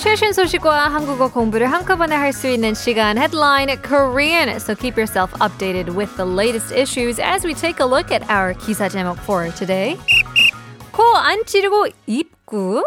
최신 소식과 한국어 공부를 한꺼번에 할 수 있는 시간 Headline Korean. So keep yourself updated with the latest issues as we take a look at our 기사 제목 for today. 코 안 찌르고 입국.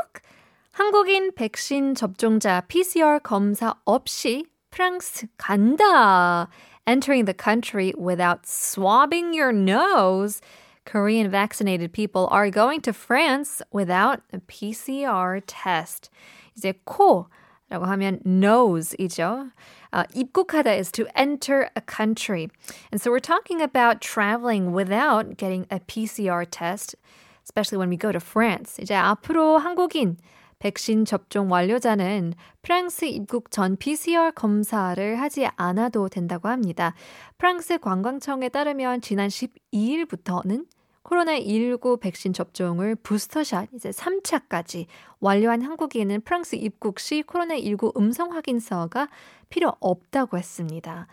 한국인 백신 접종자 PCR 검사 없이 프랑스 간다. Entering the country without swabbing your nose. Korean vaccinated people are going to France without a PCR test. 이제 코라고 하면 nose이죠. Uh, 입국하다 is to enter a country. And so we're talking about traveling without getting a PCR test, especially when we go to France. 이제 앞으로 한국인 백신 접종 완료자는 프랑스 입국 전 PCR 검사를 하지 않아도 된다고 합니다. 프랑스 관광청에 따르면 지난 12일부터는 코로나19 백신 접종을 부스터샷 이제 3차까지 완료한 한국인은 프랑스 입국 시 코로나19 음성 확인서가 필요 없다고 했습니다.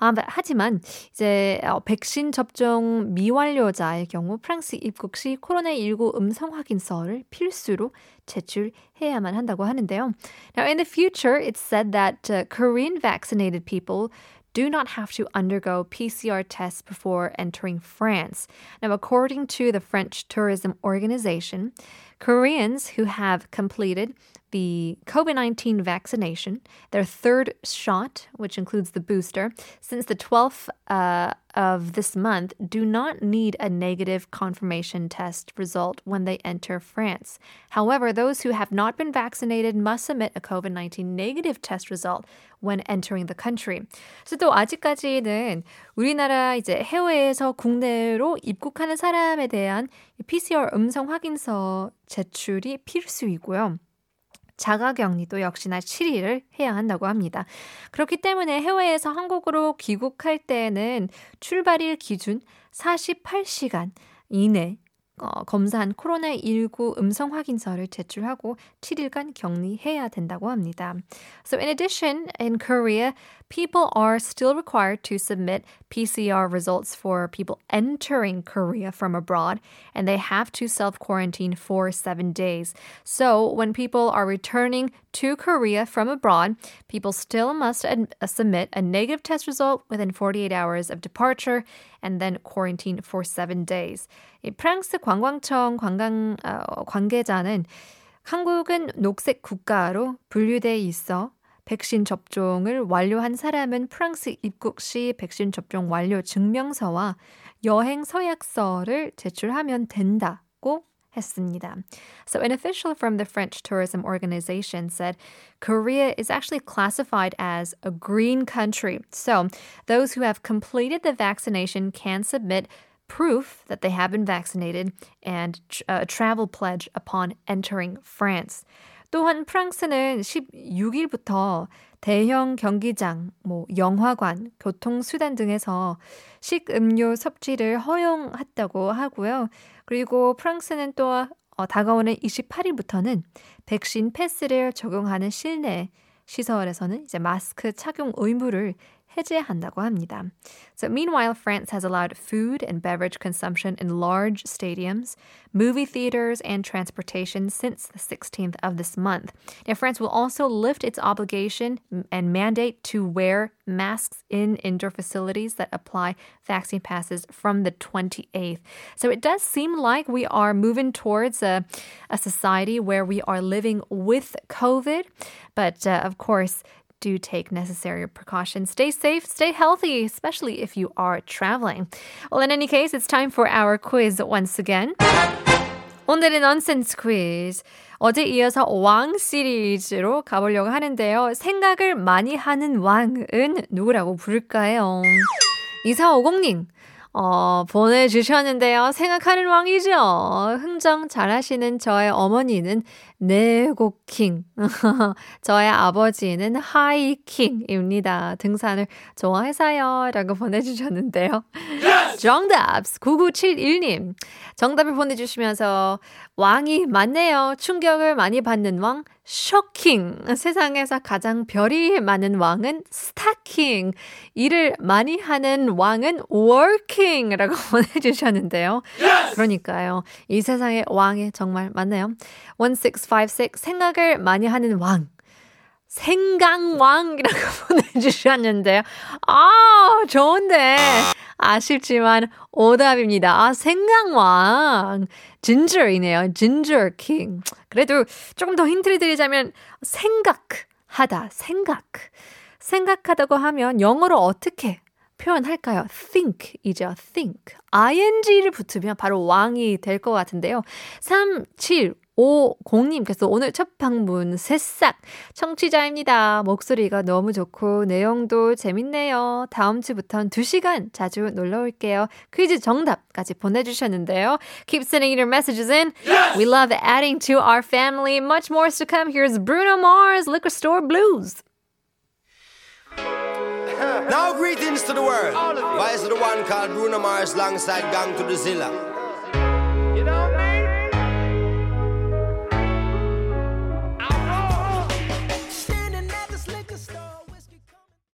아, 하지만 이제 어, 백신 접종 미완료자의 경우 프랑스 입국 시 코로나19 음성 확인서를 필수로 제출해야만 한다고 하는데요. Now in the future it's said that uh, Korean vaccinated people do not have to undergo PCR tests before entering France. Now, according to the French Tourism Organization, Koreans who have completed the COVID 19 vaccination, their third shot, which includes the booster, since the 12th uh, of this month, do not need a negative confirmation test result when they enter France. However, those who have not been vaccinated must submit a COVID 19 negative test result when entering the country. 그래서 또 아직까지는 우리나라 이제 해외에서 국내로 입국하는 사람에 대한 PCR 음성 확인서 제출이 필수이고요. 자가격리도 역시나 7일을 해야 한다고 합니다. 그렇기 때문에 해외에서 한국으로 귀국할 때는 출발일 기준 48시간 이내 어, 검사한 코로나19 음성 확인서를 제출하고 7일간 격리해야 된다고 합니다. So in addition, in Korea, people are still required to submit PCR results for people entering Korea from abroad, and they have to self quarantine for seven days. So, when people are returning to Korea from abroad, people still must ad- uh, submit a negative test result within 48 hours of departure and then quarantine for seven days. 이 프랑스 관광청 관광 어, 관계자는 한국은 녹색 국가로 분류돼 있어 백신 접종을 완료한 사람은 프랑스 입국 시 백신 접종 완료 증명서와 여행 서약서를 제출하면 된다고 했습니다. So an official from the French Tourism Organization said Korea is actually classified as a green country. So those who have completed the vaccination can submit proof that they have been vaccinated and a travel pledge upon entering France. 또한 프랑스는 16일부터 대형 경기장, 뭐 영화관, 교통수단 등에서 식음료 섭취를 허용했다고 하고요. 그리고 프랑스는 또 어, 다가오는 28일부터는 백신 패스를 적용하는 실내 시설에서는 이제 마스크 착용 의무를 해제한다고 합니다. So meanwhile, France has allowed food and beverage consumption in large stadiums, movie theaters, and transportation since the 16th of this month. Now, France will also lift its obligation and mandate to wear masks in indoor facilities that apply vaccine passes from the 28th. So it does seem like we are moving towards a, a society where we are living with COVID. But uh, of course, do take necessary precautions. Stay safe, stay healthy, especially if you are traveling. Well, in any case, it's time for our quiz once again. 오늘의 nonsense quiz. 어제 이어서 왕 시리즈로 가보려고 하는데요. 생각을 많이 하는 왕은 누구라고 부를까요? 2450님. 어, 보내주셨는데요. 생각하는 왕이죠. 흥정 잘하시는 저의 어머니는 네고킹. 저의 아버지는 하이킹입니다. 등산을 좋아해서요. 라고 보내주셨는데요. Yes! 정답! 9971님. 정답을 보내주시면서 왕이 많네요. 충격을 많이 받는 왕. 쇼킹. 세상에서 가장 별이 많은 왕은 스타킹. 일을 많이 하는 왕은 working. 라고 보내주셨는데요. Yes! 그러니까요. 이 세상의 왕이 정말 많네요. 1656 생각을 많이 하는 왕. 생강왕이라고 보내주셨는데요. 아, 좋은데. 아쉽지만 오답입니다. 아, 생강왕. 진저이네요. 진저 킹. 그래도 조금 더 힌트를 드리자면 생각하다, 생각. 생각하다고 하면 영어로 어떻게 표현할까요? think이죠. think. ing를 붙으면 바로 왕이 될 것 같은데요. 3, 7, 5공님께서 오늘 첫 방문 새싹 청취자입니다. 목소리가 너무 좋고 내용도 재밌네요. 다음 주부턴 2시간 자주 놀러 올게요. 퀴즈 정답까지 보내주셨는데요. Keep sending your messages in. Yes! We love adding to our family. Much more to come. Here's Bruno Mars, Liquor Store Blues. Now greetings to the world. Why is the one called Bruno Mars alongside Gang to the Zilla?